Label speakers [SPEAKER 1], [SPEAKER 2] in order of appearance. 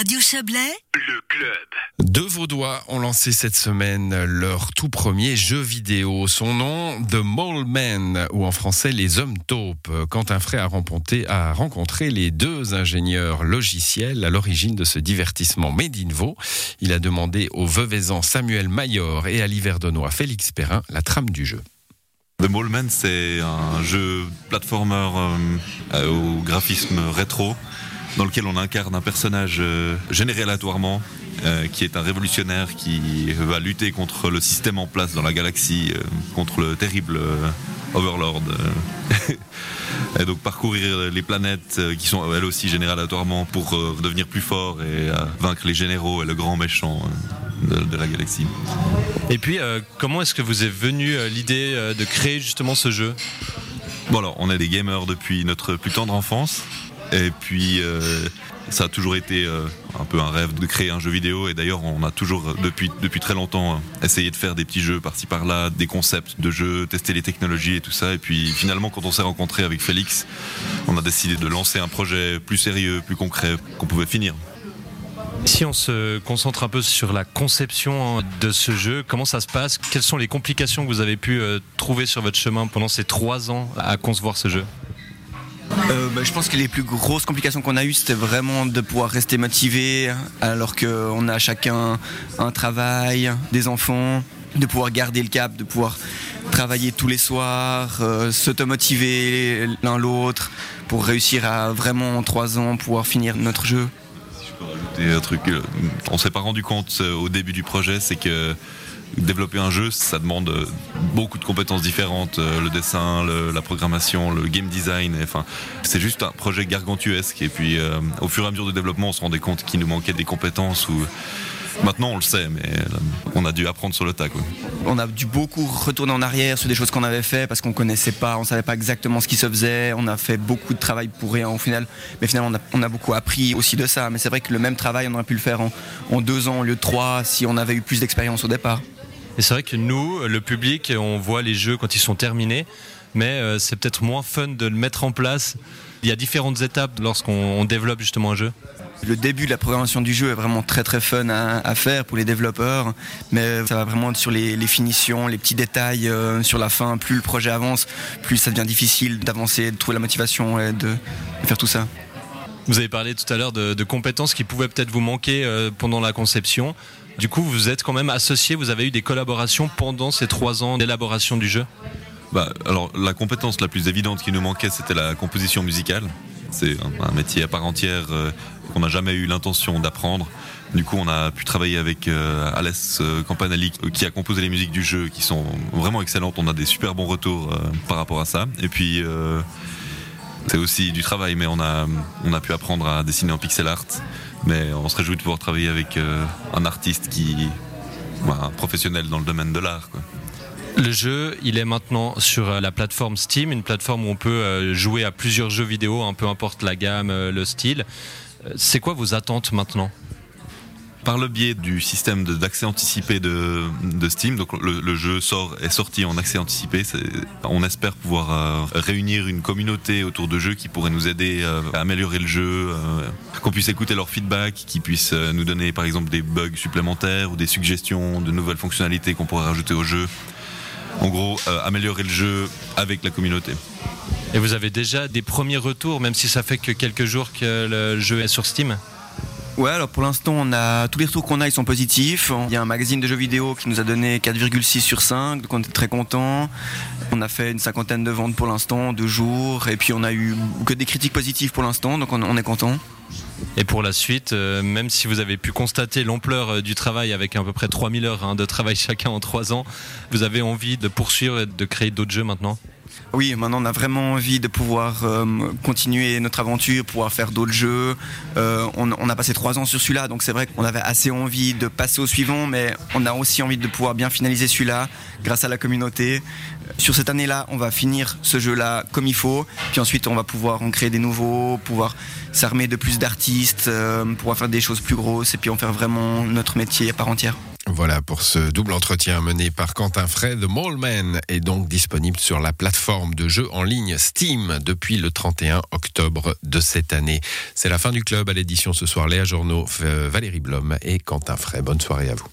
[SPEAKER 1] Radio Chablais,
[SPEAKER 2] le club.
[SPEAKER 3] Deux Vaudois ont lancé cette semaine leur tout premier jeu vidéo. Son nom, The Mole Men, ou en français Les Hommes Taupes. Quand un frère a rencontré, a rencontré les deux ingénieurs logiciels à l'origine de ce divertissement Made in Vaud, il a demandé au veuvaisant Samuel Mayor et à l'Hiverdonois Félix Perrin la trame du jeu.
[SPEAKER 4] The Mole Men, c'est un jeu platformer euh, au graphisme rétro dans lequel on incarne un personnage euh, généré aléatoirement, euh, qui est un révolutionnaire qui va lutter contre le système en place dans la galaxie, euh, contre le terrible Overlord. et donc parcourir les planètes qui sont elles aussi générées aléatoirement pour devenir plus fort et vaincre les généraux et le grand méchant de, la galaxie.
[SPEAKER 5] Et puis, comment est-ce que vous est venue l'idée de créer justement ce jeu?
[SPEAKER 4] Bon alors, on est des gamers depuis notre plus tendre enfance. Et puis, euh, ça a toujours été euh, un peu un rêve de créer un jeu vidéo. Et d'ailleurs, on a toujours, depuis, depuis très longtemps, euh, essayé de faire des petits jeux par-ci par-là, des concepts de jeux, tester les technologies et tout ça. Et puis, finalement, quand on s'est rencontré avec Félix, on a décidé de lancer un projet plus sérieux, plus concret, qu'on pouvait finir.
[SPEAKER 5] Si on se concentre un peu sur la conception de ce jeu, comment ça se passe? Quelles sont les complications que vous avez pu trouver sur votre chemin pendant ces trois ans à concevoir ce jeu?
[SPEAKER 6] Euh, bah, je pense que les plus grosses complications qu'on a eues, c'était vraiment de pouvoir rester motivé alors qu'on a chacun un travail, des enfants, de pouvoir garder le cap, de pouvoir travailler tous les soirs, euh, s'automotiver l'un l'autre pour réussir à vraiment en trois ans pouvoir finir notre jeu.
[SPEAKER 4] Je peux rajouter un truc, euh, on s'est pas rendu compte au début du projet, c'est que développer un jeu, ça demande euh, beaucoup de compétences différentes, euh, le dessin, la programmation, le game design. C'est juste un projet gargantuesque. Et puis, euh, au fur et à mesure du développement, on se rendait compte qu'il nous manquait des compétences. Maintenant, on le sait, mais on a dû apprendre sur le tas.
[SPEAKER 6] On a dû beaucoup retourner en arrière sur des choses qu'on avait fait parce qu'on connaissait pas, on savait pas exactement ce qui se faisait. On a fait beaucoup de travail pour rien au final, mais finalement, on a, beaucoup appris aussi de ça. Mais c'est vrai que le même travail, on aurait pu le faire en, en deux ans au lieu de trois si on avait eu plus d'expérience au départ.
[SPEAKER 5] Et c'est vrai que nous, le public, on voit les jeux quand ils sont terminés, mais euh, c'est peut-être moins fun de le mettre en place. Il y a différentes étapes lorsqu'on développe justement un jeu.
[SPEAKER 6] Le début de la programmation du jeu est vraiment très très fun à, faire pour les développeurs, mais ça va vraiment sur les, finitions, les petits détails euh, sur la fin. Plus le projet avance, plus ça devient difficile d'avancer, de trouver la motivation et de, faire tout ça.
[SPEAKER 5] Vous avez parlé tout à l'heure de, compétences qui pouvaient peut-être vous manquer euh, pendant la conception. Du coup, vous êtes quand même associé, vous avez eu des collaborations pendant ces trois ans d'élaboration du jeu?
[SPEAKER 4] Bah, alors, la compétence la plus évidente qui nous manquait, c'était la composition musicale. C'est un, métier à part entière euh, qu'on n'a jamais eu l'intention d'apprendre. Du coup, on a pu travailler avec euh, Alès euh, Campanelli qui a composé les musiques du jeu qui sont vraiment excellentes. On a des super bons retours par rapport à ça. Et puis, c'est aussi du travail, mais on a, on a pu apprendre à dessiner en pixel art. Mais on se réjouit de pouvoir travailler avec un artiste qui, un professionnel dans le domaine de l'art.
[SPEAKER 5] Le jeu, il est maintenant sur euh, la plateforme Steam, une plateforme où on peut euh, jouer à plusieurs jeux vidéo, un peu importe la gamme, le style. C'est quoi vos attentes maintenant?
[SPEAKER 4] Par le biais du système d'accès anticipé de, Steam. Donc le, jeu sort est sorti en accès anticipé. On espère pouvoir euh, réunir une communauté autour de jeux qui pourrait nous aider euh, à améliorer le jeu, euh, qu'on puisse écouter leur feedback, qui puissent nous donner par exemple des bugs supplémentaires ou des suggestions de nouvelles fonctionnalités qu'on pourrait rajouter au jeu. En gros, améliorer le jeu avec la communauté.
[SPEAKER 5] Et vous avez déjà des premiers retours, même si ça fait que quelques jours que le jeu est sur Steam
[SPEAKER 6] Ouais, alors pour l'instant, on a tous les retours qu'on a, ils sont positifs. Il y a un magazine de jeux vidéo qui nous a donné 4,6 sur 5, donc on est très content. On a fait une cinquantaine de ventes pour l'instant, deux jours, et puis on a eu que des critiques positives pour l'instant, donc on, est content.
[SPEAKER 5] Et pour la suite, euh, même si vous avez pu constater l'ampleur euh, du travail avec à peu près 3000 heures hein, de travail chacun en 3 ans, vous avez envie de poursuivre et de créer d'autres jeux maintenant?
[SPEAKER 6] Oui, maintenant on a vraiment envie de pouvoir euh, continuer notre aventure, pouvoir faire d'autres jeux. Euh, on, a passé trois ans sur celui-là, donc c'est vrai qu'on avait assez envie de passer au suivant, mais on a aussi envie de pouvoir bien finaliser celui-là grâce à la communauté. Sur cette année-là, on va finir ce jeu-là comme il faut, puis ensuite on va pouvoir en créer des nouveaux, pouvoir s'armer de plus d'artistes, euh, pouvoir faire des choses plus grosses et puis en faire vraiment notre métier à part entière.
[SPEAKER 3] Voilà pour ce double entretien mené par Quentin. The Mallman est donc disponible sur la plateforme de jeux en ligne Steam depuis le 31 octobre de cette année. C'est la fin du club à l'édition ce soir. Léa Journaux, Valérie Blom et Quentin Frey. Bonne soirée à vous.